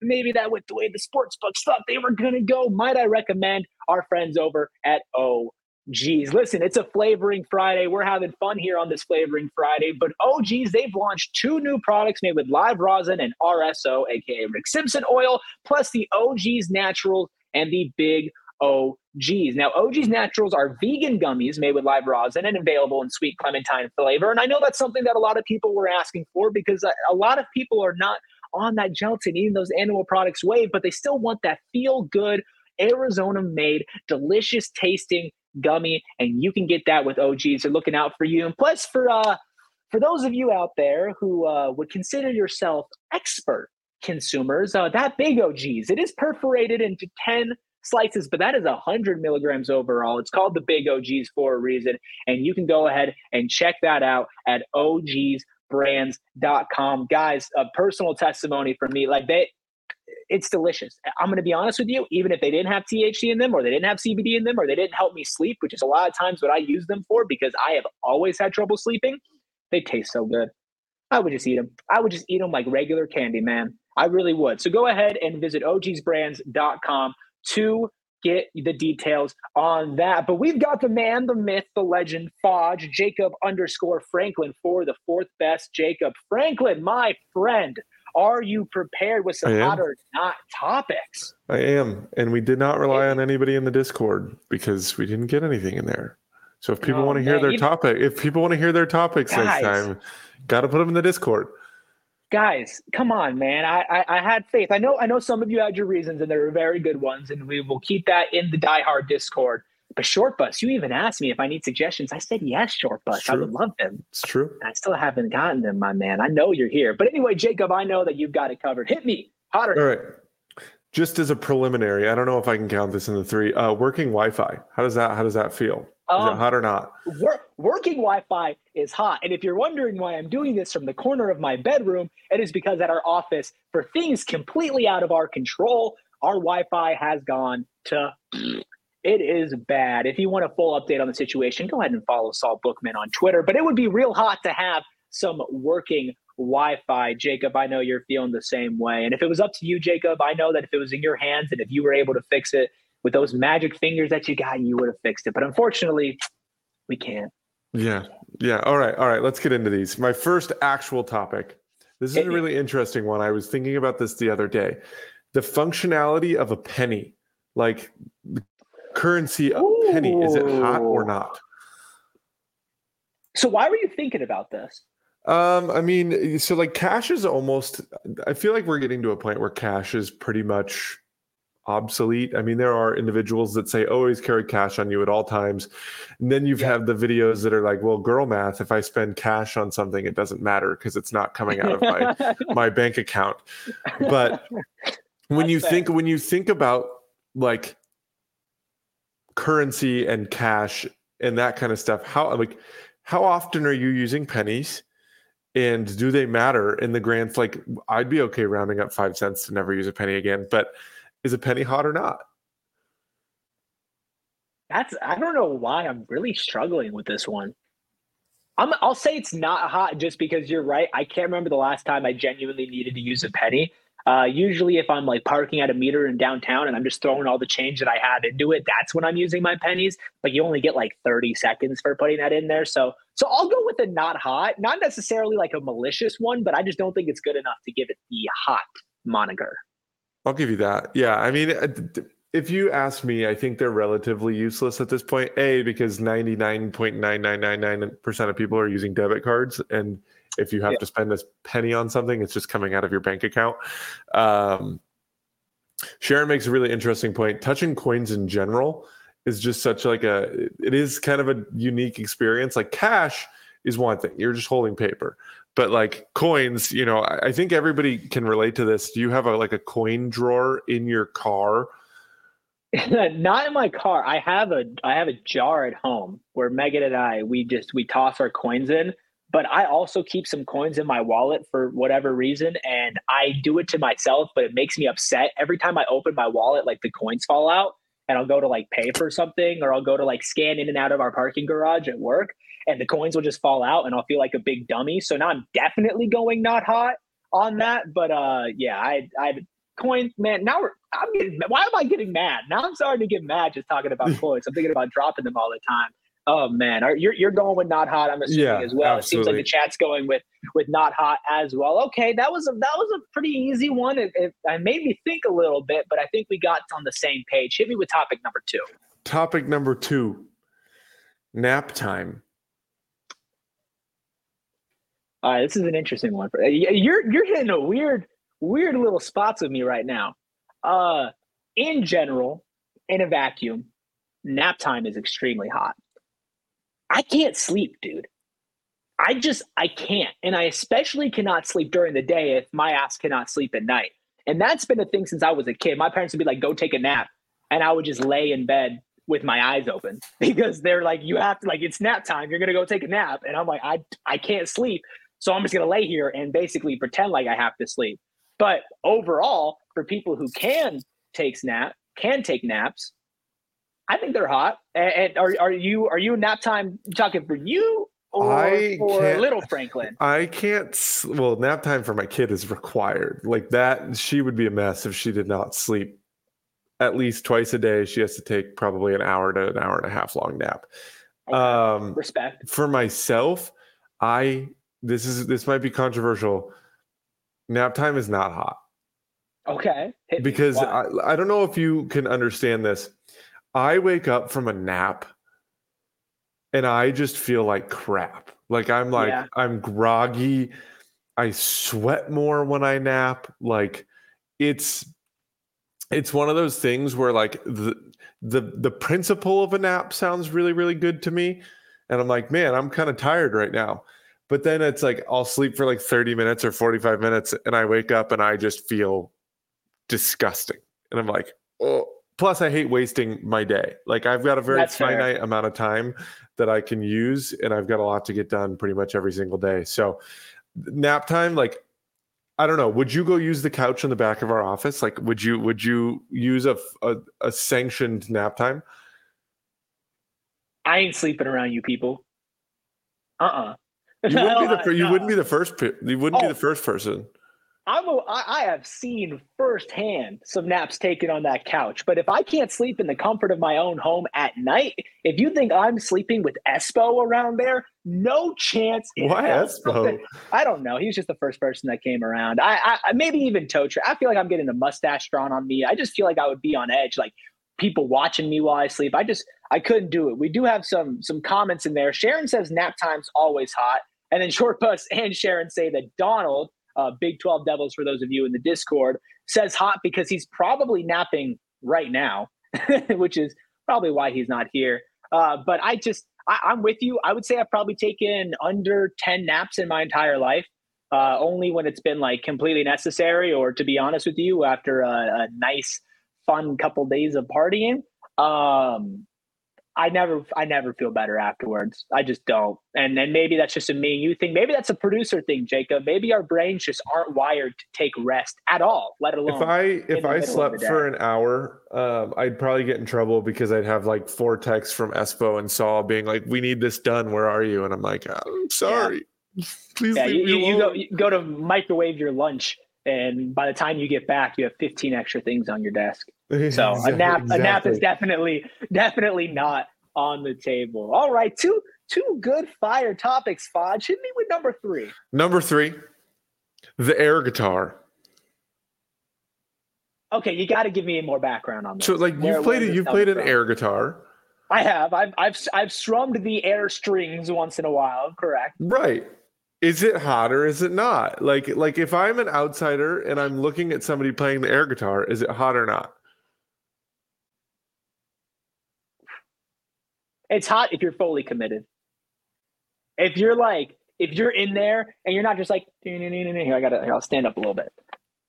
maybe that went the way the sports books thought they were going to go, might I recommend our friends over at O Geez, listen, it's a flavoring Friday. We're having fun here on this flavoring Friday. But oh, geez, they've launched two new products made with live rosin and RSO, aka Rick Simpson oil, plus the OG's Naturals and the Big OGs. Now, OG's Naturals are vegan gummies made with live rosin and available in sweet clementine flavor. And I know that's something that a lot of people were asking for because a lot of people are not on that gelatin eating those animal products wave, but they still want that feel good Arizona made, delicious tasting gummy, and you can get that with OGs. They're looking out for you. And plus, for uh, for those of you out there who uh, would consider yourself expert consumers, uh, that big OGs, it is perforated into 10 slices, but that is 100 milligrams overall. It's called the big OGs for a reason. And you can go ahead and check that out at ogsbrands.com. Guys, a personal testimony from me. Like they, it's delicious. I'm going to be honest with you, even if they didn't have THC in them or they didn't have CBD in them or they didn't help me sleep, which is a lot of times what I use them for because I have always had trouble sleeping, they taste so good. I would just eat them. I would just eat them like regular candy, man. I really would. So go ahead and visit ogsbrands.com to get the details on that. But we've got the man, the myth, the legend, Fodge, Jacob underscore Franklin for the fourth best Jacob Franklin, my friend. Are you prepared with some hot or not topics? I am. And we did not rely on anybody in the Discord because we didn't get anything in there. So if people oh, want to hear man. their topic, if people want to hear their topics guys, next time, got to put them in the Discord. Guys, come on, man! I, I, I had faith. I know I know some of you had your reasons, and they were very good ones, and we will keep that in the diehard Discord. But short bus, you even asked me if I need suggestions. I said yes, short bus. I would love them. It's true. I still haven't gotten them, my man. I know you're here. But anyway, Jacob, I know that you've got it covered. Hit me. Hotter. All right. Just as a preliminary, I don't know if I can count this in the three. Uh, working Wi-Fi. How does that how does that feel? Is um, it hot or not? Wor- working Wi-Fi is hot, and if you're wondering why I'm doing this from the corner of my bedroom, it is because at our office, for things completely out of our control, our Wi-Fi has gone to it is bad. If you want a full update on the situation, go ahead and follow Saul Bookman on Twitter. But it would be real hot to have some working Wi-Fi. Jacob, I know you're feeling the same way. And if it was up to you, Jacob, I know that if it was in your hands and if you were able to fix it with those magic fingers that you got, you would have fixed it. But unfortunately, we can't. Yeah. Yeah. All right. All right. Let's get into these. My first actual topic. This is a really interesting one. I was thinking about this the other day. The functionality of a penny, like currency of Ooh. penny, is it hot or not? So why were you thinking about this? Um, I mean, so like cash is almost I feel like we're getting to a point where cash is pretty much obsolete. I mean, there are individuals that say always carry cash on you at all times. And then you've yeah. the videos that are like, well, girl math, if I spend cash on something, it doesn't matter because it's not coming out of my my bank account. But when That's you fair. think when you think about like currency and cash and that kind of stuff, how like how often are you using pennies? And do they matter in the grand? Like, I'd be okay rounding up five cents to never use a penny again. But is a penny hot or not? That's I don't know why I'm really struggling with this one. I'm, I'll say it's not hot just because you're right. I can't remember the last time I genuinely needed to use a penny. Uh, usually, if I'm like parking at a meter in downtown and I'm just throwing all the change that I had into it, that's when I'm using my pennies. But you only get like 30 seconds for putting that in there. So, so I'll go with a not hot, not necessarily like a malicious one, but I just don't think it's good enough to give it the hot moniker. I'll give you that. Yeah, I mean, uh, if you ask me, I think they're relatively useless at this point. A because ninety nine point nine nine nine nine percent of people are using debit cards, and if you have yeah. to spend a penny on something, it's just coming out of your bank account. Um, Sharon makes a really interesting point. Touching coins in general is just such like a. It is kind of a unique experience. Like cash is one thing; you're just holding paper but like coins you know i think everybody can relate to this do you have a like a coin drawer in your car not in my car i have a i have a jar at home where megan and i we just we toss our coins in but i also keep some coins in my wallet for whatever reason and i do it to myself but it makes me upset every time i open my wallet like the coins fall out and i'll go to like pay for something or i'll go to like scan in and out of our parking garage at work and the coins will just fall out and I'll feel like a big dummy. So now I'm definitely going not hot on that. But uh yeah, I I coins, man. Now we're I'm getting why am I getting mad? Now I'm starting to get mad just talking about coins. I'm thinking about dropping them all the time. Oh man, Are, you're you're going with not hot. I'm assuming yeah, as well. Absolutely. It seems like the chat's going with with not hot as well. Okay, that was a that was a pretty easy one. It, it, it made me think a little bit, but I think we got on the same page. Hit me with topic number two. Topic number two: nap time. All right, this is an interesting one. You're you're hitting a weird weird little spots with me right now. Uh, in general, in a vacuum, nap time is extremely hot. I can't sleep, dude. I just I can't, and I especially cannot sleep during the day if my ass cannot sleep at night. And that's been a thing since I was a kid. My parents would be like, "Go take a nap," and I would just lay in bed with my eyes open because they're like, "You have to like it's nap time. You're gonna go take a nap," and I'm like, "I I can't sleep." So I'm just to lay here and basically pretend like I have to sleep. But overall, for people who can take nap, can take naps, I think they're hot. And, are, are you are you nap time talking for you or I for little Franklin? I can't. Well, nap time for my kid is required. Like that, she would be a mess if she did not sleep at least twice a day. She has to take probably an hour to an hour and a half long nap. Okay. Um, Respect. For myself, I this is this might be controversial. Nap time is not hot. Okay. because I, I don't know if you can understand this. I wake up from a nap and I just feel like crap. Like I'm like yeah. I'm groggy. I sweat more when I nap. Like it's it's one of those things where like the the the principle of a nap sounds really really good to me and I'm like, "Man, I'm kind of tired right now." But then it's like I'll sleep for like 30 minutes or 45 minutes and I wake up and I just feel disgusting. And I'm like, oh, plus I hate wasting my day. Like I've got a very That's finite fair. amount of time that I can use and I've got a lot to get done pretty much every single day. So nap time, like I don't know. Would you go use the couch in the back of our office? Like, would you would you use a a, a sanctioned nap time? I ain't sleeping around you people. Uh uh-uh. uh You wouldn't be the you wouldn't be the first you wouldn't oh, be the first person. I'm a, I have seen firsthand some naps taken on that couch. But if I can't sleep in the comfort of my own home at night, if you think I'm sleeping with Espo around there, no chance. Why Espo? I don't know. He was just the first person that came around. I, I maybe even Totre. I feel like I'm getting a mustache drawn on me. I just feel like I would be on edge, like people watching me while I sleep. I just I couldn't do it. We do have some some comments in there. Sharon says nap time's always hot, and then Short Bus and Sharon say that Donald uh, Big 12 Devils, for those of you in the Discord, says hot because he's probably napping right now, which is probably why he's not here. Uh, but I just, I, am with you. I would say I've probably taken under 10 naps in my entire life, uh, only when it's been like completely necessary, or to be honest with you, after a, a nice, fun couple days of partying. Um, I never I never feel better afterwards. I just don't. And then maybe that's just a me and you thing. Maybe that's a producer thing, Jacob. Maybe our brains just aren't wired to take rest at all, let alone if I if I slept for an hour, um, I'd probably get in trouble because I'd have like four texts from Espo and Saul being like, "We need this done. Where are you?" And I'm like, "I'm sorry. Yeah. Please yeah, you, you go you go to microwave your lunch, and by the time you get back, you have 15 extra things on your desk. So a nap, exactly. a nap is definitely, definitely not on the table. All right, two two good fire topics. Fodge, hit me with number three. Number three, the air guitar. Okay, you got to give me more background on that. So, like, you've played it. You've played an from? air guitar. I have. I've I've I've strummed the air strings once in a while. Correct. Right. Is it hot or is it not? Like like if I'm an outsider and I'm looking at somebody playing the air guitar, is it hot or not? It's hot if you're fully committed. If you're like, if you're in there and you're not just like, here, I gotta, I'll stand up a little bit.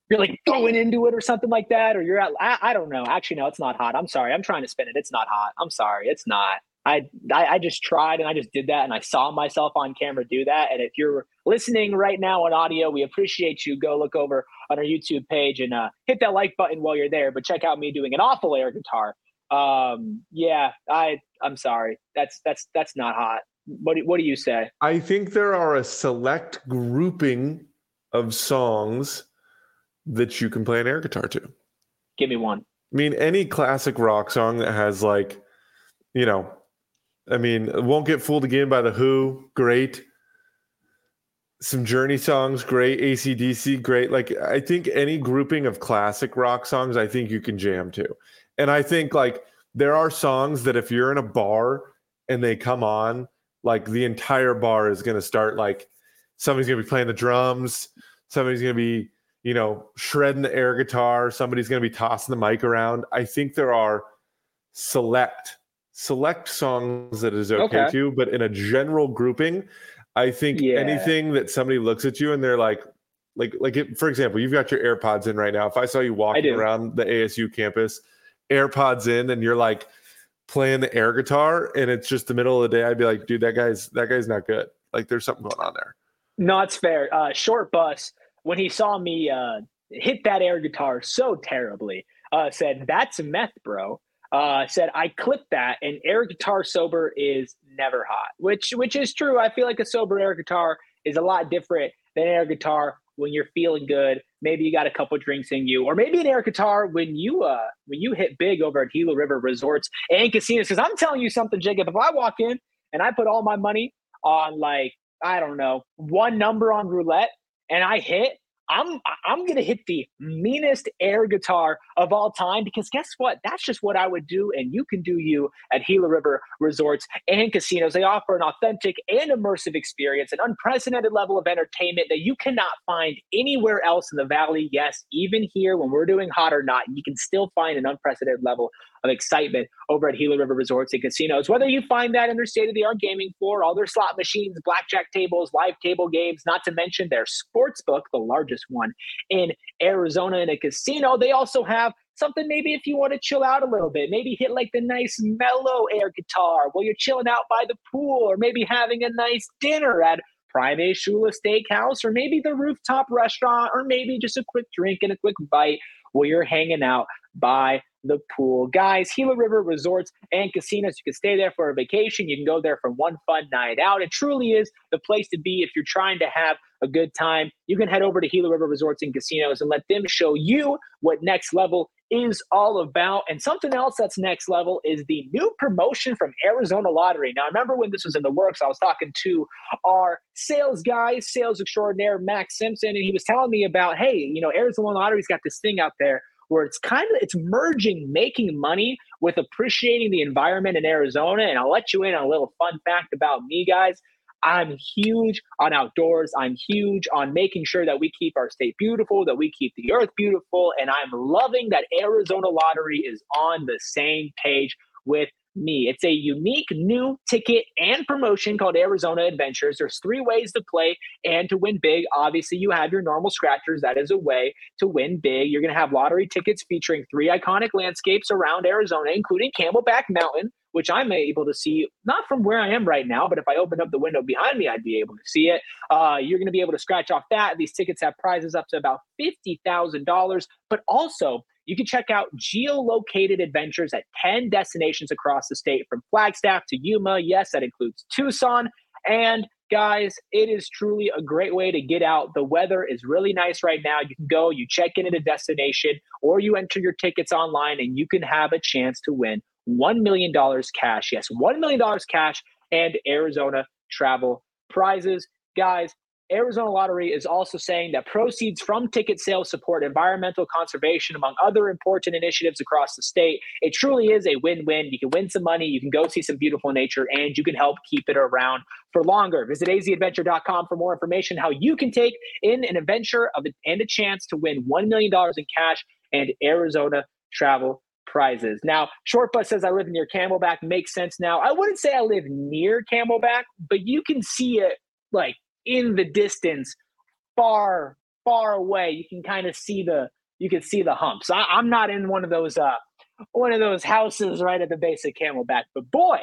You're like going into it or something like that, or you're at, I, I don't know. Actually, no, it's not hot. I'm sorry. I'm trying to spin it. It's not hot. I'm sorry. It's not. I, I, I just tried and I just did that and I saw myself on camera do that. And if you're listening right now on audio, we appreciate you. Go look over on our YouTube page and uh, hit that like button while you're there. But check out me doing an awful air guitar. Um, yeah, I I'm sorry. That's that's that's not hot. What do, what do you say? I think there are a select grouping of songs that you can play an air guitar to. Give me one. I mean, any classic rock song that has like, you know, I mean, won't get fooled again by the Who. Great. Some Journey songs, great. ACDC, great. Like, I think any grouping of classic rock songs, I think you can jam to. And I think like there are songs that if you're in a bar and they come on, like the entire bar is going to start like somebody's going to be playing the drums, somebody's going to be, you know, shredding the air guitar, somebody's going to be tossing the mic around. I think there are select select songs that is okay, okay. too, but in a general grouping, I think yeah. anything that somebody looks at you and they're like, like, like, it, for example, you've got your AirPods in right now. If I saw you walking around the ASU campus AirPods in and you're like playing the air guitar and it's just the middle of the day, I'd be like, dude, that guy's that guy's not good. Like there's something going on there. No, it's fair. Uh, short bus when he saw me uh, hit that air guitar so terribly, uh, said, "That's meth, bro." Uh, said I clipped that, and air guitar sober is never hot, which which is true. I feel like a sober air guitar is a lot different than air guitar when you're feeling good. Maybe you got a couple drinks in you, or maybe an air guitar when you uh when you hit big over at Gila River Resorts and casinos. Because I'm telling you something, Jacob. If I walk in and I put all my money on like I don't know one number on roulette and I hit, I'm I'm gonna hit the meanest air guitar of all time because guess what? That's just what I would do, and you can do you at Gila River Resorts and Casinos. They offer an authentic and immersive experience, an unprecedented level of entertainment that you cannot find anywhere else in the valley. Yes, even here when we're doing hot or not, you can still find an unprecedented level of excitement over at Gila River Resorts and Casinos. Whether you find that in their state of the art gaming floor, all their slot machines, blackjack tables, live table games, not to mention their sports book, the largest one in Arizona in a casino, they also have something maybe if you want to chill out a little bit, maybe hit like the nice mellow air guitar while you're chilling out by the pool, or maybe having a nice dinner at Prime A Shula Steakhouse, or maybe the rooftop restaurant, or maybe just a quick drink and a quick bite while you're hanging out by the pool. Guys, Gila River Resorts and Casinos, you can stay there for a vacation. You can go there for one fun night out. It truly is the place to be if you're trying to have a good time. You can head over to Gila River Resorts and Casinos and let them show you what next level is all about. And something else that's next level is the new promotion from Arizona Lottery. Now, I remember when this was in the works, I was talking to our sales guy, sales extraordinaire, Max Simpson, and he was telling me about, hey, you know, Arizona Lottery's got this thing out there where it's kind of it's merging making money with appreciating the environment in Arizona. And I'll let you in on a little fun fact about me, guys. I'm huge on outdoors. I'm huge on making sure that we keep our state beautiful, that we keep the earth beautiful. And I'm loving that Arizona Lottery is on the same page with me. It's a unique new ticket and promotion called Arizona Adventures. There's three ways to play and to win big. Obviously, you have your normal scratchers. That is a way to win big. You're going to have lottery tickets featuring three iconic landscapes around Arizona, including Camelback Mountain, which I'm able to see not from where I am right now, but if I opened up the window behind me, I'd be able to see it. Uh, you're going to be able to scratch off that. These tickets have prizes up to about $50,000, but also you can check out geolocated adventures at 10 destinations across the state from Flagstaff to Yuma. Yes, that includes Tucson. And guys, it is truly a great way to get out. The weather is really nice right now. You can go, you check in at a destination, or you enter your tickets online and you can have a chance to win $1 million cash. Yes, $1 million cash and Arizona travel prizes. Guys, Arizona Lottery is also saying that proceeds from ticket sales support environmental conservation, among other important initiatives across the state. It truly is a win win. You can win some money, you can go see some beautiful nature, and you can help keep it around for longer. Visit azadventure.com for more information how you can take in an adventure of and a chance to win $1 million in cash and Arizona travel prizes. Now, Short Bus says I live near Camelback. Makes sense now. I wouldn't say I live near Camelback, but you can see it like in the distance, far, far away. You can kind of see the you can see the humps. I, I'm not in one of those uh one of those houses right at the base of Camelback, but boy,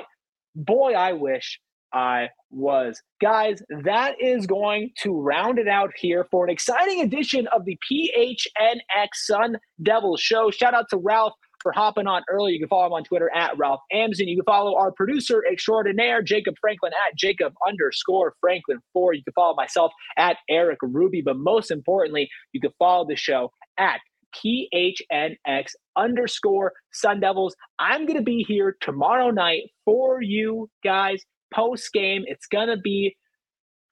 boy, I wish I was. Guys, that is going to round it out here for an exciting edition of the PHNX Sun Devil Show. Shout out to Ralph for hopping on early. You can follow him on Twitter at Ralph Amsden. You can follow our producer extraordinaire, Jacob Franklin, at Jacob underscore Franklin 4. You can follow myself at Erik Ruby. But most importantly, you can follow the show at PHNX underscore Sun Devils. I'm going to be here tomorrow night for you guys post game. It's going to be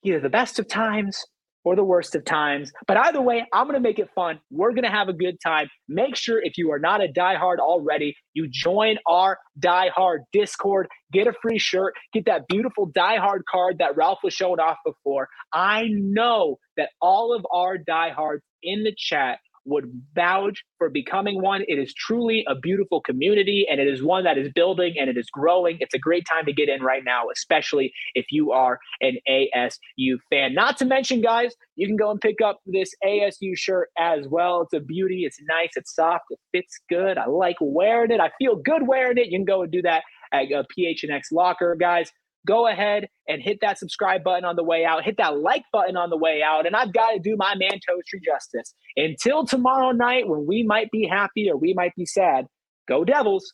either the best of times or the worst of times. But either way, I'm going to make it fun. We're going to have a good time. Make sure if you are not a diehard already, you join our diehard Discord, get a free shirt, get that beautiful diehard card that Ralph was showing off before. I know that all of our diehards in the chat would vouch for becoming one. It is truly a beautiful community and it is one that is building and it is growing. It's a great time to get in right now, especially if you are an ASU fan. Not to mention, guys, you can go and pick up this ASU shirt as well. It's a beauty. It's nice. It's soft. It fits good. I like wearing it. I feel good wearing it. You can go and do that at uh, PHNX Locker, guys go ahead and hit that subscribe button on the way out, hit that like button on the way out, and I've got to do my man Toaster justice. Until tomorrow night when we might be happy or we might be sad, go Devils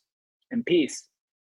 and peace.